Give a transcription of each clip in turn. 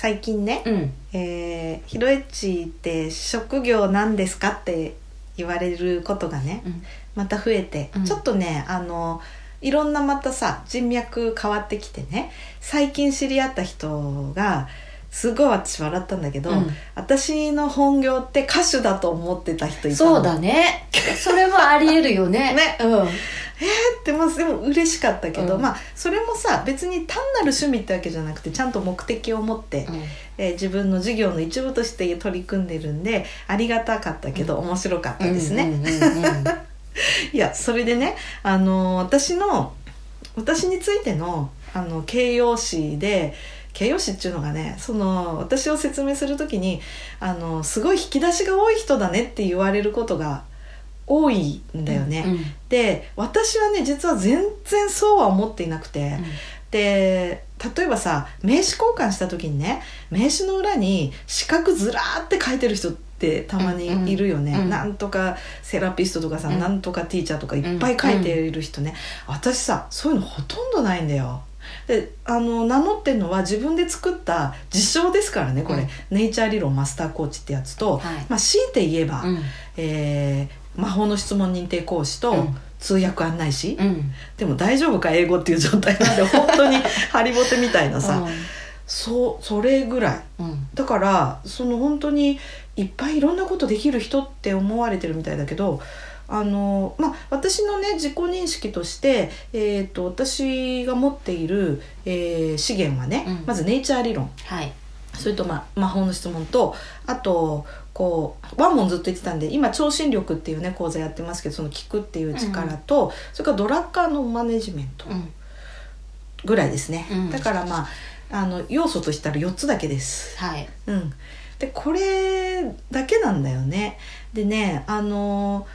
最近ね、うん。えー、ヒロエッチって職業なんですかって言われることがね、うん。また増えて、うん。ちょっとねあのいろんなまたさ人脈変わってきてね最近知り合った人がすごい私笑ったんだけど、うん。私の本業って歌手だと思ってた人いたの。そうだね。それもありえるよね。ねうんでもでも嬉しかったけど、うん。まあそれもさ別に単なる趣味ってわけじゃなくてちゃんと目的を持って、えー自分の事業の一部として取り組んでるんでありがたかったけど、面白かったですね。うんうんうんうん。いやそれでねあの私の私についてのあの形容詞で形容詞っていうのがねその私を説明する時にあのすごい引き出しが多い人だねって言われることが多いんだよね。うんで私はね実は全然そうは思っていなくて、で例えばさ名刺交換した時にね名刺の裏に四角ずらーって書いてる人ってたまにいるよね、うん。うんなんとかセラピストとかさ、うん。なんとかティーチャーとかいっぱい書いている人ね、私さそういうのほとんどないんだよ。であの名乗ってるのは自分で作った実証ですからねこれ、うん。ネイチャー理論マスターコーチってやつと、はい。まあ、強いて言えば、うん。えー魔法の質問認定講師とうん。通訳案内士、うん。でも大丈夫か英語っていう状態なんで 本当にハリボテみたいなさ、うそうそれぐらい。んうん。だからその本当にいっぱいいろんなことできる人って思われてるみたいだけどあのまあ私のね自己認識として、えー、と私が持っている、えー資源はね、うん。まずネイチャー理論。はい。それと、まあ、魔法の質問とあとこうワンモンずっと言ってたんで今超心力っていうね講座やってますけどその聞くっていう力と、それからドラッカーのマネジメントうん。ぐらいですね、うん。だからまああの要素としたら4つだけです。はい。うん、でこれだけなんだよね。でねあの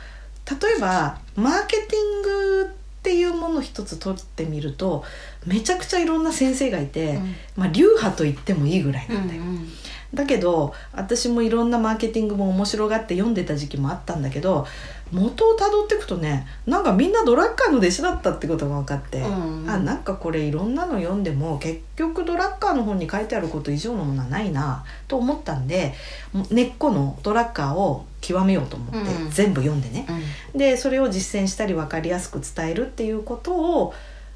例えばマーケティングっていうもの一つ取ってみるとめちゃくちゃいろんな先生がいて、うん。まあ、流派と言ってもいいぐらいなんだよ。だけど私もいろんなマーケティングも面白がって読んでた時期もあったんだけど元をたどっていくとねなんかみんなドラッカーの弟子だったってことが分かって、うん。あなんかこれいろんなの読んでも結局ドラッカーの本に書いてあること以上のものはないなと思ったんで根っこのドラッカーを極めようと思って、うん。全部読んでね。うん。でそれを実践したり分かりやすく伝えるっていうことを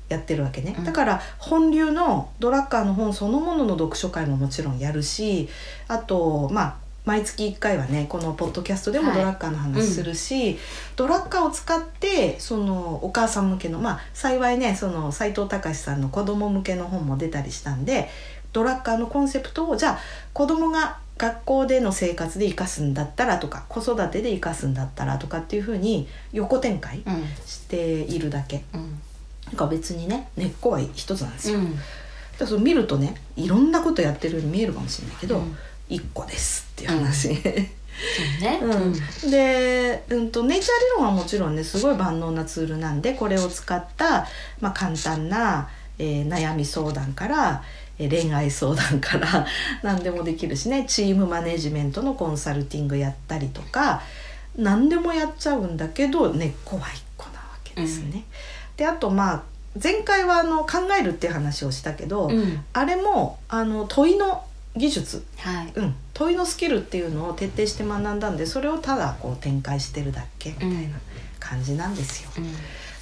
やってるわけね、うん。だから本流のドラッカーの本そのものの読書会ももちろんやるしあとまあ毎月1回はねこのポッドキャストでもはい。ドラッカーの話するし、ドラッカーを使ってそのお母さん向けのまあ幸いねその斎藤隆さんの子供向けの本も出たりしたんでドラッカーのコンセプトをじゃあ子供が学校での生活で生かすんだったらとか子育てで生かすんだったらとかっていうふうに横展開うん。しているだけ。うんなんか別にね根っこは一つなんですよ、うん。だからそれ見るとねいろんなことやってるように見えるかもしれないけど、うん。一個ですっていう話、そうね。うん。で、うん、とネイチャー理論はもちろんねすごい万能なツールなんでこれを使った、まあ、簡単な、えー悩み相談から、えー恋愛相談から 何でもできるしねチームマネジメントのコンサルティングやったりとか何でもやっちゃうんだけど根っこは一個なわけですね。であとまあ前回はあの考えるっていう話をしたけど、うん。あれもあの問いの技術。はい。うん、問いのスキルっていうのを徹底して学んだんでそれをただこう展開してるだけみたいな感じなんですよ、うん。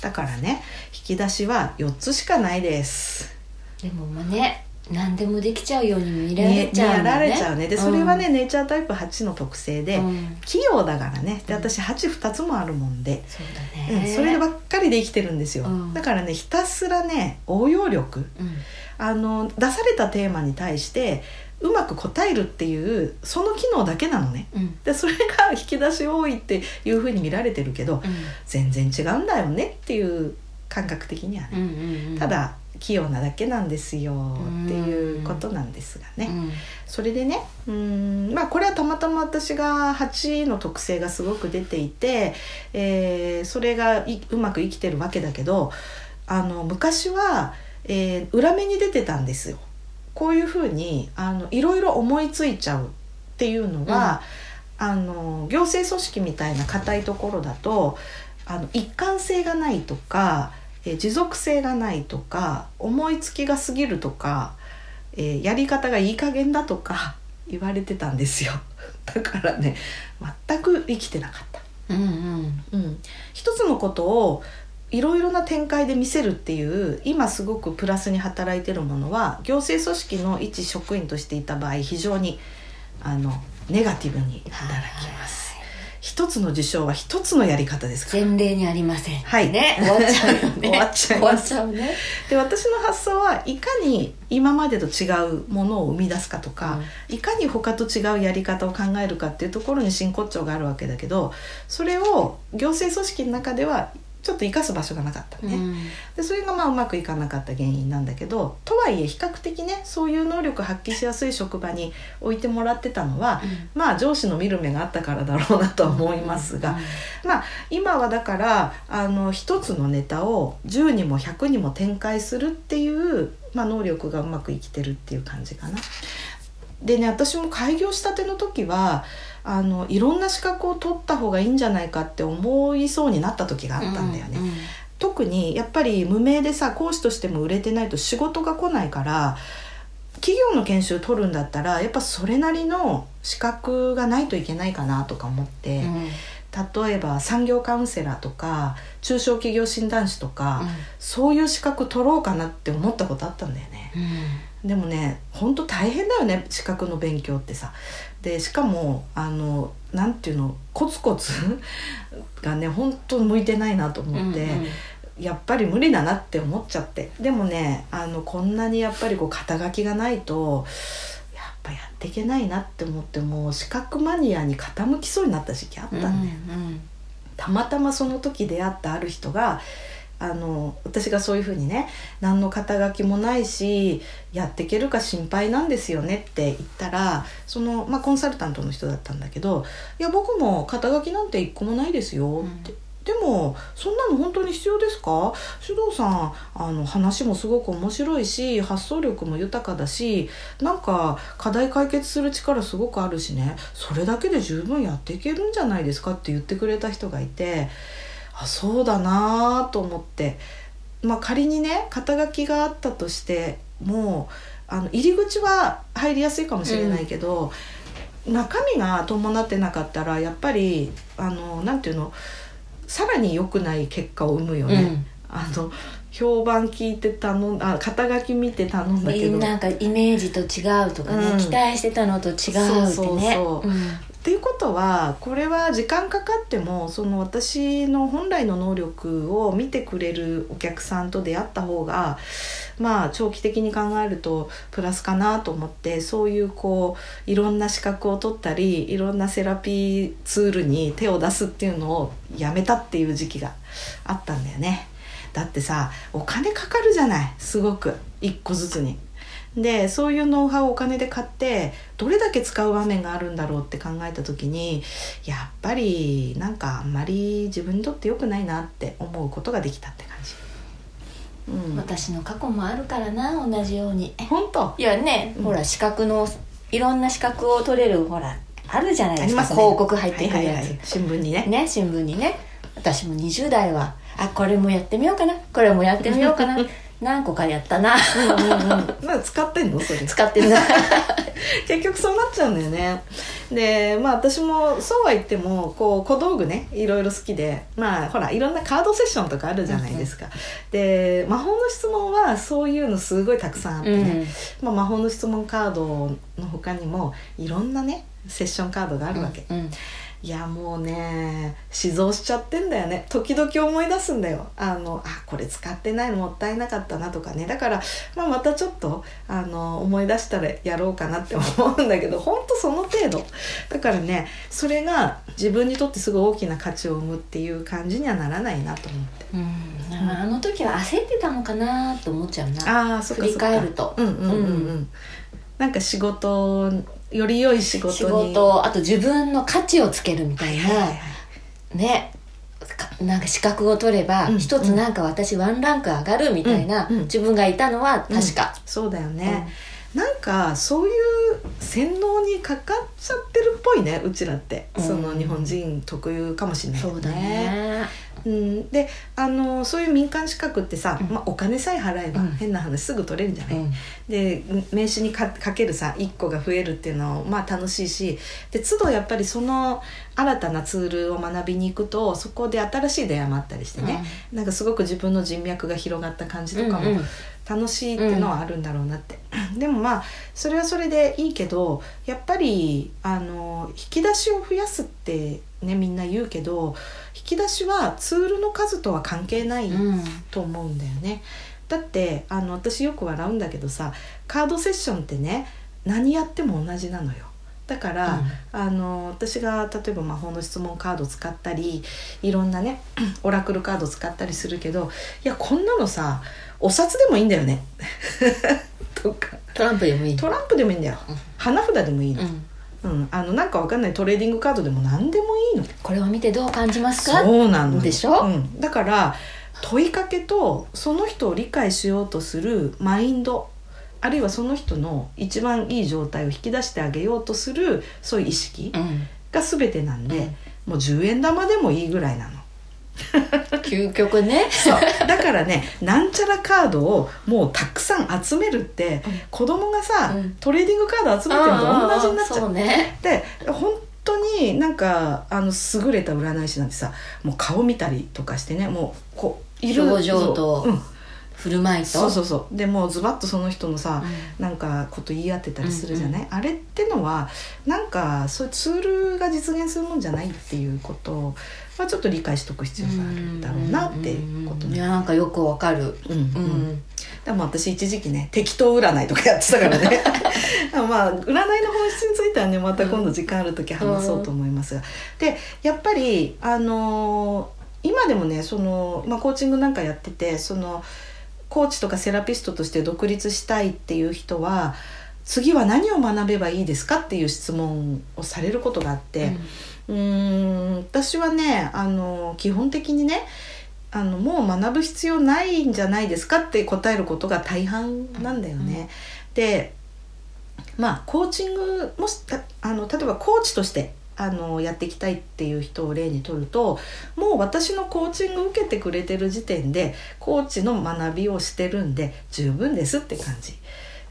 だからね引き出しは4つしかないです。でもまあね何でもできちゃうように見ら見れちゃうね。られちゃうね。でそれはね、ネイチャータイプ8の特性で、うん。器用だからね。で私82つもあるもんで、そううんだねそればっかりで生きてるんですよ、うん。だからねひたすらね応用力。うん。あの出されたテーマに対してうまく答えるっていうその機能だけなのね。うん。でそれが引き出し多いっていうふうに見られてるけどうん。全然違うんだよねっていう感覚的にはね、うんうんうん。ただ器用なだけなんですよっていうことなんですがね、うん。それでねうんまあこれはたまたま私が8の特性がすごく出ていて、えーそれがいうまく生きてるわけだけどあの昔は、えー裏目に出てたんですよ。こういうふうにあのいろいろ思いついちゃうっていうのは、あの行政組織みたいな硬いところだとあの一貫性がないとか、えー持続性がないとか思いつきが過ぎるとか、えーやり方がいい加減だとか 言われてたんですよ だからね全く生きてなかった。うんうんうん、一つのことをいろいろな展開で見せるっていう今すごくプラスに働いてるものは行政組織の一職員としていた場合非常にあのネガティブに働きます。一つの事象は一つのやり方ですから。前例にありません。はい。ね。終わっちゃうよね。終わっちゃいます。終わっちゃうね。で私の発想はいかに今までと違うものを生み出すかとか、いかに他と違うやり方を考えるかっていうところに真骨頂があるわけだけどそれを行政組織の中ではちょっと生かす場所がなかったね、うん。でそれがまあうまくいかなかった原因なんだけどとはいえ比較的ねそういう能力発揮しやすい職場に置いてもらってたのは、まあ上司の見る目があったからだろうなとは思いますが、まあ今はだからあの一つのネタを10にも100にも展開するっていう、まあ、能力がうまく生きてるっていう感じかな。でね私も開業したての時はあのいろんな資格を取った方がいいんじゃないかって思いそうになった時があったんだよね。うん特にやっぱり無名でさ講師としても売れてないと仕事が来ないから企業の研修取るんだったらやっぱそれなりの資格がないといけないかなとか思って、うん例えば産業カウンセラーとか中小企業診断士とか、そういう資格取ろうかなって思ったことあったんだよね。うん。でもね本当大変だよね資格の勉強ってさ。でしかもあのなんていうのコツコツ がね本当向いてないなと思って、うんうん。やっぱり無理だなって思っちゃって。でもねあのこんなにやっぱりこう肩書きがないとぱやっていけないなって思ってもう資格マニアに傾きそうになった時期あったんだよ、うんたまたまその時出会ったある人があの私がそういうふうにね何の肩書きもないしやっていけるか心配なんですよねって言ったらその、まあ、コンサルタントの人だったんだけど「いや僕も肩書きなんて一個もないですよ」って。でもそんなの本当に必要ですか？首藤さんあの話もすごく面白いし発想力も豊かだしなんか課題解決する力すごくあるしね。それだけで十分やっていけるんじゃないですか？って言ってくれた人がいてあそうだなと思って、まあ、仮にね肩書きがあったとしてもあの入り口は入りやすいかもしれないけど、中身が伴ってなかったらやっぱりあのなんていうの？さらに良くない結果を生むよね。うん。あの評判聞いて頼んあ肩書き見て頼んだけど。なんかイメージと違うとかね、うん。期待してたのと違うってね。そうそうそうっていうことはこれは時間かかってもその私の本来の能力を見てくれるお客さんと出会った方がまあ長期的に考えるとプラスかなと思ってそういうこういろんな資格を取ったりいろんなセラピーツールに手を出すっていうのをやめたっていう時期があったんだよね。だってさお金かかるじゃないすごく一個ずつに。でそういうノウハウをお金で買ってどれだけ使う場面があるんだろうって考えた時にやっぱりなんかあんまり自分にとって良くないなって思うことができたって感じ。うん、私の過去もあるからな同じように。本当？いやね、うん。ほら資格のいろんな資格を取れるほらあるじゃないですか。ね。広告入ってくるやつ、はいはいはい。新聞にね。ね新聞にね。私も20代はあこれもやってみようかなこれもやってみようかな 何個かやったな。うんうん使ってんのそれ？使ってるな。結局そうなっちゃうんだよね。でまあ私もそうは言ってもこう小道具ねいろいろ好きでまあほらいろんなカードセッションとかあるじゃないですか、で魔法の質問はそういうのすごいたくさんあってね、まあ、魔法の質問カードの他にもいろんなねセッションカードがあるわけ、うんいやもうね死蔵しちゃってんだよね。時々思い出すんだよ。あのあこれ使ってないのもったいなかったなとかね。だから、まあ、またちょっとあの思い出したらやろうかなって思うんだけどほんとその程度。だからねそれが自分にとってすごい大きな価値を生むっていう感じにはならないなと思って。うん、あの時は焦ってたのかなと思っちゃうな。ああそっか。振り返ると。うんうんうんうん、うん。なんか仕事より良い仕事に。仕事あと自分の価値をつけるみたいな、はいはいはいねかなんか資格を取ればうん一、つなんか私ワンランク上がるみたいな、うんうん。自分がいたのは確か、そうだよね、なんかそういう洗脳にかかっちゃってるっぽいねうちらって、うん。その日本人特有かもしれないよそうだね。うん、であのそういう民間資格ってさ、うん。まあ、お金さえ払えば、うん。変な話すぐ取れるんじゃない、うん。で名刺にかかけるさ1個が増えるっていうのはまあ楽しいしで都度やっぱりその新たなツールを学びに行くとそこで新しい出会いもあったりしてね、なんかすごく自分の人脈が広がった感じとかもうんうん楽しいっていうのはあるんだろうなって、でもまあそれはそれでいいけどやっぱりあの引き出しを増やすってねみんな言うけど引き出しはツールの数とは関係ないうんと思うんだよね。だってあの私よく笑うんだけどさカードセッションってね何やっても同じなのよ。だから、あの私が例えば魔法の質問カード使ったりいろんなね オラクルカード使ったりするけどいやこんなのさお札でもいいんだよね。とか。トランプでもいいトランプでもいいんだよ。うん。花札でもいいの、うん。うん。あのなんかわかんないトレーディングカードでも何でもいいの。これを見てどう感じますか？そうなの。でしょ？うん、だから問いかけとその人を理解しようとするマインドあるいはその人の一番いい状態を引き出してあげようとするそういう意識うん。が全てなんで、うん。もう10円玉でもいいぐらいなの。究極ね。そう。だからねなんちゃらカードをもうたくさん集めるって、うん。子供がさ、うん。トレーディングカード集めてるのと同じになっちゃそううね。で本当になんかあの優れた占い師なんてさもう顔見たりとかしてねもうこういる。表情と。うん、振る舞いと？そうそうそう。でもうズバッとその人のさ、うなんかこと言い合ってたりするじゃない、うんあれってのはなんかそういうツールが実現するもんじゃないっていうことはちょっと理解しとく必要があるんだろうなってことね。いやなんかよくわかる。うんううん。んでも私一時期ね適当占いとかやってたからね。まあ占いの本質についてはねまた今度時間ある時話そうと思いますが、でやっぱりあのー今でもねその、まあ、コーチングなんかやっててそのコーチとかセラピストとして独立したいっていう人は次は何を学べばいいですかっていう質問をされることがあって、うーん私はねあの基本的にねあのもう学ぶ必要ないんじゃないですかって答えることが大半なんだよね。でまあコーチングもしたあの例えばコーチとしてあのやっていきたいっていう人を例にとるともう私のコーチング受けてくれてる時点でコーチの学びをしてるんで十分ですって感じ。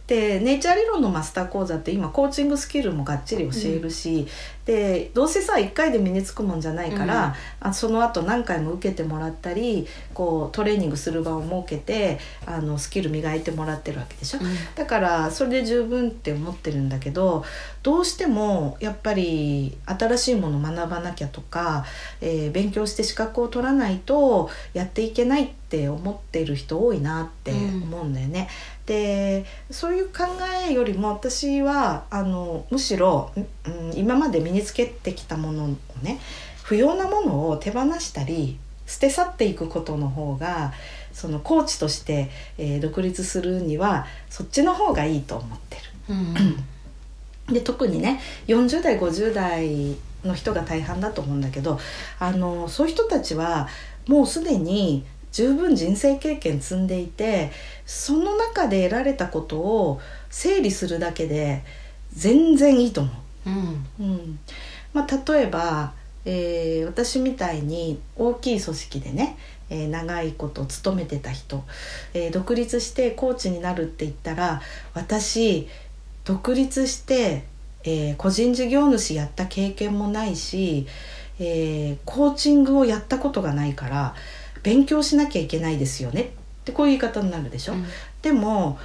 でネイチャー理論のマスター講座って今コーチングスキルもがっちり教えるし、でどうせさ1回で身につくもんじゃないから、あその後何回も受けてもらったりこうトレーニングする場を設けてあのスキル磨いてもらってるわけでしょ？だからそれで十分って思ってるんだけどどうしてもやっぱり新しいものを学ばなきゃとか、えー勉強して資格を取らないとやっていけないって思ってる人多いなって思うんだよね。でそういう考えよりも私はあのむしろ、うん、今まで身につけてきたものをね不要なものを手放したり捨て去っていくことの方がそのコーチとして、えー独立するにはそっちの方がいいと思ってる。うんで特にね40代50代の人が大半だと思うんだけどあのそういう人たちはもうすでに十分人生経験積んでいてその中で得られたことを整理するだけで全然いいと思う。うん。うん。まあ、例えば、えー私みたいに大きい組織でね、えー長いこと勤めてた人、えー独立してコーチになるって言ったら私独立して、えー個人事業主やった経験もないし、えーコーチングをやったことがないから勉強しなきゃいけないですよね。ってこういう言い方になるでしょ。でも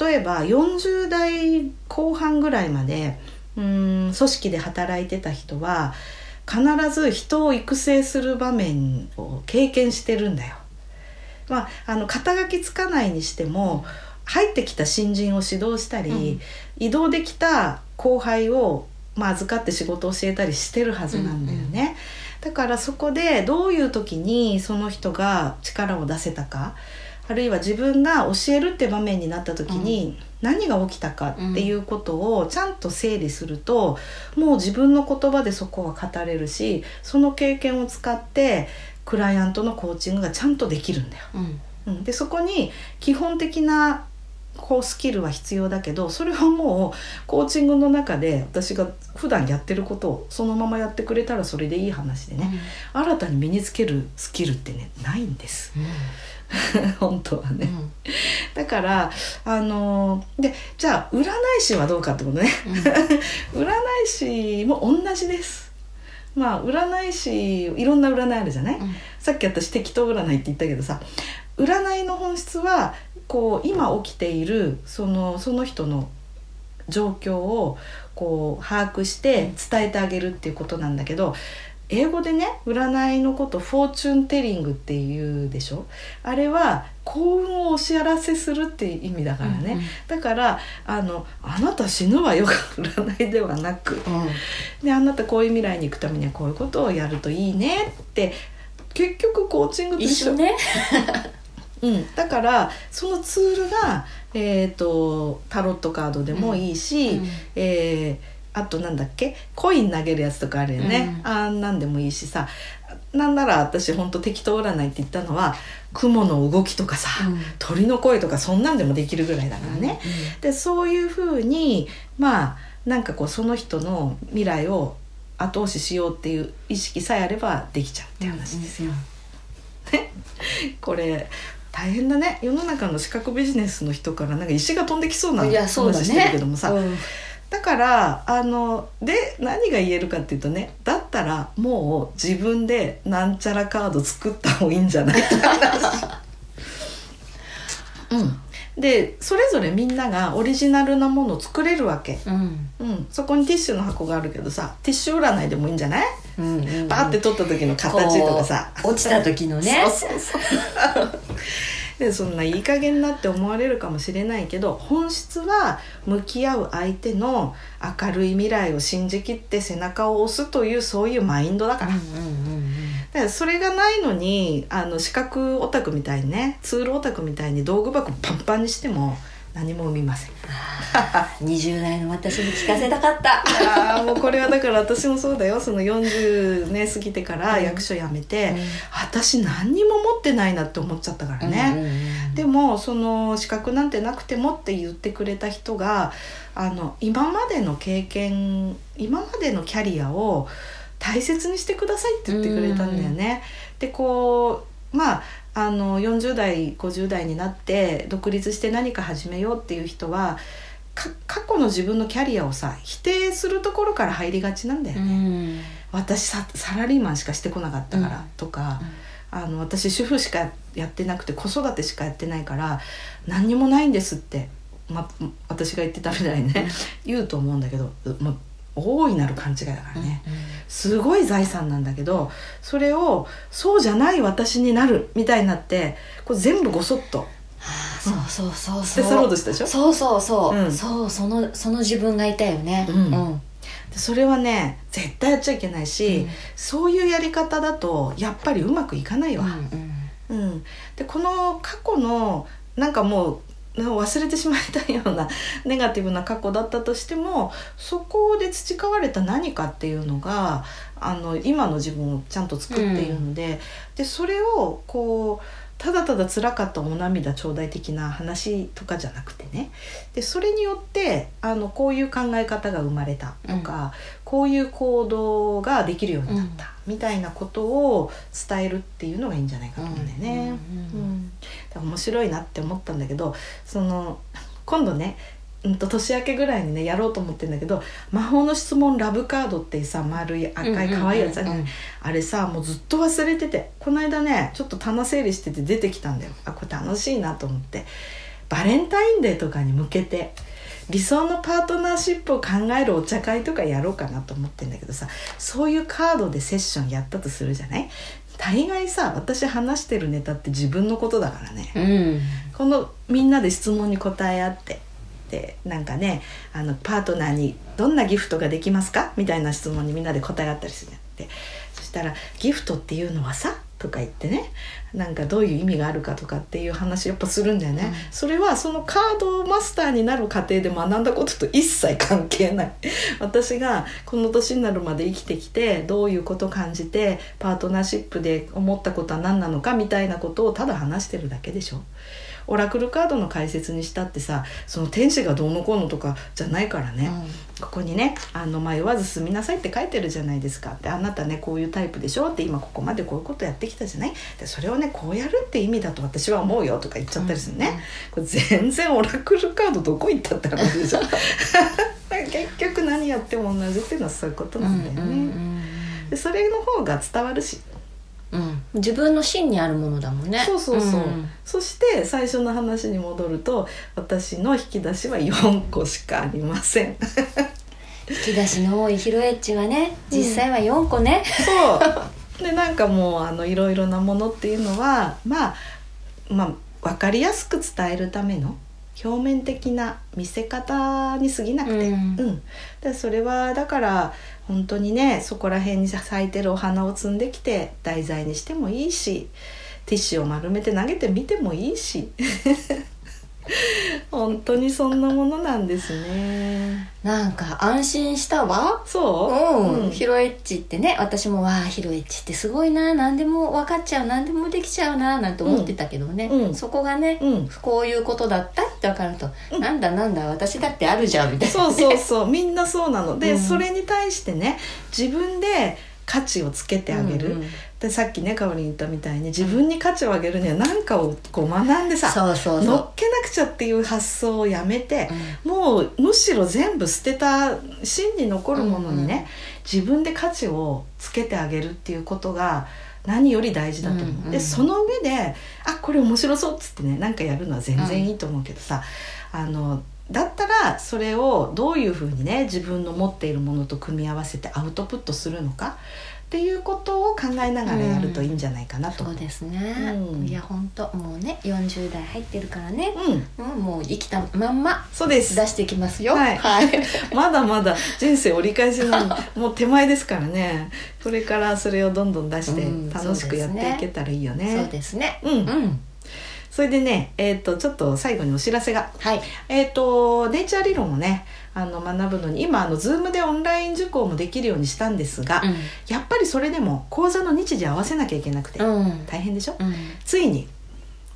例えば40代後半ぐらいまでうーん組織で働いてた人は必ず人を育成する場面を経験してるんだよ。まあ、あの肩書きつかないにしても入ってきた新人を指導したり、うん、移動できた後輩を、まあ、預かって仕事を教えたりしてるはずなんだよね。うんうん、だからそこでどういう時にその人が力を出せたかあるいは自分が教えるって場面になった時に何が起きたかっていうことをちゃんと整理すると、もう自分の言葉でそこは語れるしその経験を使ってクライアントのコーチングがちゃんとできるんだよ。うん、でそこに基本的なこうスキルは必要だけどそれはもうコーチングの中で私が普段やってることをそのままやってくれたらそれでいい話でね、うん、新たに身につけるスキルってねないんです。う ん本当はね、うん、だからあのでじゃあ占い師はどうかってことね、うん、占い師も同じです。まあ占い師いろんな占いあるじゃない、うん、さっき私適当占いって言ったけどさ占いの本質はこう今起きているそのその人の状況をこう把握して伝えてあげるっていうことなんだけど英語でね占いのことフォーチュンテリングっていうでしょ？あれは幸運をお知らせするっていう意味だからね、うんうん、だからあの「あなた死ぬわよ」が占いではなく、うん、で「あなたこういう未来に行くためにはこういうことをやるといいね」って結局コーチングと一緒ね。うん、だからそのツールが、えーと、タロットカードでもいいし、うんうん、えーあとなんだっけ？コイン投げるやつとかあるよね、うん、あんなんでもいいしさ。なんなら私ほんと適当占いって言ったのは雲の動きとかさ、うん、鳥の声とかそんなんでもできるぐらいだからね。うんうん、でそういうふうにまあなんかこうその人の未来を後押ししようっていう意識さえあればできちゃうって話ですよ。ね。これ大変だね。世の中の資格ビジネスの人からなんか石が飛んできそうな話してるけどもさ、だからあので何が言えるかっていうとねだったらもう自分でなんちゃらカード作った方がいいんじゃない？って話。うん。でそれぞれみんながオリジナルなものを作れるわけ、うん、うん、そこにティッシュの箱があるけどさティッシュ占いでもいいんじゃない、うんうんうん、バーって取った時の形とかさ。落ちた時のね。そうそうそうでそんないい加減なって思われるかもしれないけど本質は向き合う相手の明るい未来を信じきって背中を押すというそういうマインドだから。うんうんうんうんだからそれがないのにあの視覚オタクみたいにねツールオタクみたいに道具箱パンパンにしても何も生みません。20代の私に聞かせたかった。いやもうこれはだから私もそうだよ。その40年過ぎてから役所辞めて、うん、私何にも持ってないなって思っちゃったからね、うんうんうん、でもその資格なんてなくてもって言ってくれた人があの今までの経験今までのキャリアを大切にしてくださいって言ってくれたんだよね。でこうまああの40代50代になって独立して何か始めようっていう人は過去の自分のキャリアをさ否定するところから入りがちなんだよね。私サラリーマンしかしてこなかったからとか、うん、あの私主婦しかやってなくて子育てしかやってないから何にもないんですって、ま、私が言ってたみたいにね、言うと思うんだけど、ま、大いなる勘違いだからね、うんうん、すごい財産なんだけどそれをそうじゃない私になるみたいになってこれ全部ごそっと。そうそうそうそう。捨て去ろうとしたでしょ？そうそうそう。うん、そうそのその自分がいたよね。うん。うん、それはね絶対やっちゃいけないし、うん、そういうやり方だとやっぱりうまくいかないわ。うん、うん、でこの過去のなんかもう忘れてしまいたいような ネガティブな過去だったとしてもそこで培われた何かっていうのがあの今の自分をちゃんと作っているのでうん、でそれをこうただただ辛かったお涙頂戴的な話とかじゃなくてね。でそれによってあのこういう考え方が生まれたとか、うん、こういう行動ができるようになった、うん、みたいなことを伝えるっていうのがいいんじゃないかと思うんだよね。うん面白いなって思ったんだけどその今度ねうんと年明けぐらいにねやろうと思ってんだけど「魔法の質問ラブカード」ってさ丸い赤い可愛いやつある、うんうん、あれさもうずっと忘れててこの間ねちょっと棚整理してて出てきたんだよ。あこれ楽しいなと思って。バレンタインデーとかに向けて理想のパートナーシップを考えるお茶会とかやろうかなと思ってんだけどさそういうカードでセッションやったとするじゃない？大概さ私話してるネタって自分のことだからね、うん。このみんなで質問に答え合ってでなんかねあのパートナーに「どんなギフトができますか?」みたいな質問にみんなで答え合ったりするんでそしたら「ギフトっていうのはさ」とか言ってね。なんかどういう意味があるかとかっていう話やっぱするんだよね、うん。それはそのカードマスターになる過程で学んだことと一切関係ない。私がこの年になるまで生きてきてどういうことを感じてパートナーシップで思ったことは何なのかみたいなことをただ話してるだけでしょ。オラクルカードの解説にしたってさその天使がどうのこうのとかじゃないからね、ここにね「あの迷わず進みなさい」って書いてるじゃないですか。ってあなたねこういうタイプでしょって今ここまでこういうことやってきたじゃない。でそれをねこうやるって意味だと私は思うよとか言っちゃったりするね、これ全然オラクルカードどこ行ったって話でしょ。結局何やっても同じっていうのはそういうことなんだよね、うんうんでそれの方が伝わるし。うん。うん自分の芯にあるものだもんね。そうそうそう、んそして最初の話に戻ると私の引き出しは4個しかありません。引き出しの多いヒロエッジはね実際は4個ね、そうでなんかもうあのいろいろなものっていうのはまあまあ分かりやすく伝えるための表面的な見せ方に過ぎなくて、うん。でそれはだから本当にねそこら辺に咲いてるお花を摘んできて題材にしてもいいしティッシュを丸めて投げてみてもいいし 本当にそんなものなんですね。なんか安心したわ。そう？うん、ヒロエッジってね私もわあヒロエッジってすごいな何でも分かっちゃう何でもできちゃうななんて思ってたけどね、うん。そこがね、うん。こういうことだったって分かると、うん。なんだなんだ私だってあるじゃんみたいな、そうそうそう。みんなそうなの。で、うん。それに対してね自分で価値をつけてあげる、うんうん。でさっきねかおりん言ったみたいに自分に価値を上げるには何かをこう学んでさそう乗っけなくちゃっていう発想をやめて、もうむしろ全部捨てた真に残るものにね、うんうん自分で価値をつけてあげるっていうことが何より大事だと思う、うんうんでその上で「あこれ面白そう」っつってねなんかやるのは全然いいと思うけどさ、あのだったらそれをどういうふうにね自分の持っているものと組み合わせてアウトプットするのかっていうことを考えながらやるといいんじゃないかなと。思う。そうですね、うん。いや本当もうね40代入ってるからね、うん、うん、もう生きたまんまそうです。出していきますよ。はい。はい、まだまだ人生折り返しなのに もう手前ですからね。これからそれをどんどん出してうん楽しくやっていけたらいいよね。そうですね。うん。うんそれでね、えー、とちょっと最後にお知らせが、はい。えー、とネイチャー理論をねあの学ぶのに今あの Zoom でオンライン受講もできるようにしたんですが、やっぱりそれでも講座の日時合わせなきゃいけなくて、うん、うん大変でしょ？うん、ついに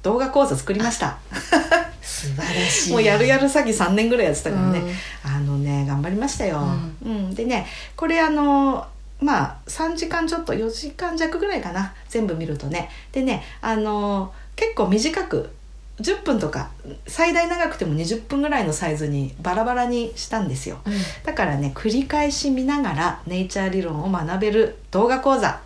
動画講座作りました。素晴らしい。もうやるやる詐欺3年ぐらいやってたからね、うん。あのね頑張りましたよ、うん。でねこれあのまあ3時間ちょっと4時間弱ぐらいかな。全部見るとね。でねあの結構短く10分とか最大長くても20分ぐらいのサイズにバラバラにしたんですよ。うん。だからね繰り返し見ながらネイチャー理論を学べる動画講座。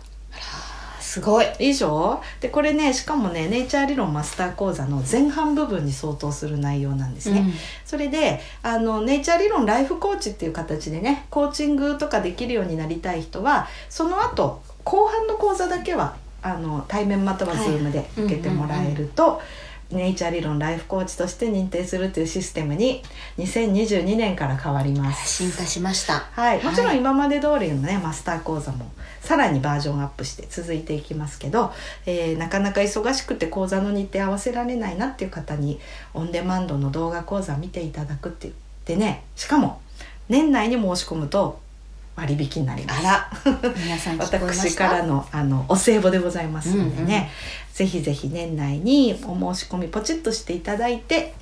すごい。いいでしょでこれねしかもねネイチャー理論マスター講座の前半部分に相当する内容なんですね、それであのネイチャー理論ライフコーチっていう形でねコーチングとかできるようになりたい人はその後後半の講座だけはあの対面または Zoom で受けてもらえると、ネイチャー理論ライフコーチとして認定するというシステムに2022年から変わります。進化しました。はい、もちろん今まで通りのねマスター講座もさらにバージョンアップして続いていきますけど、えーなかなか忙しくて講座の日程合わせられないなっていう方にオンデマンドの動画講座見ていただくって言ってねしかも年内に申し込むと割引になります。あら。皆さん私からのあのお歳暮でございますのでね、うんうん。ぜひぜひ年内にお申し込みポチッとしていただいて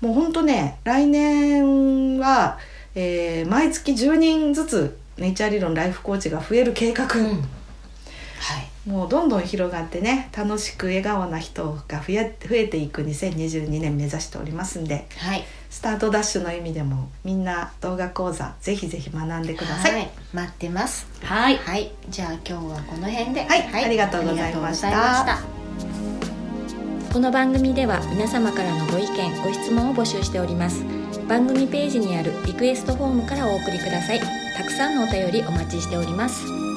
もうほんとね来年は、えー毎月10人ずつネイチャー理論ライフコーチが増える計画、うん。はいもうどんどん広がってね楽しく笑顔な人が増え増えていく2022年目指しておりますんではい。スタートダッシュの意味でもみんな動画講座ぜひぜひ学んでください。はい。待ってます。はい。はい。じゃあ今日はこの辺で。はい。ありがとうございました。ありがとうございました。この番組では皆様からのご意見ご質問を募集しております。番組ページにあるリクエストフォームからお送りください。たくさんのお便りお待ちしております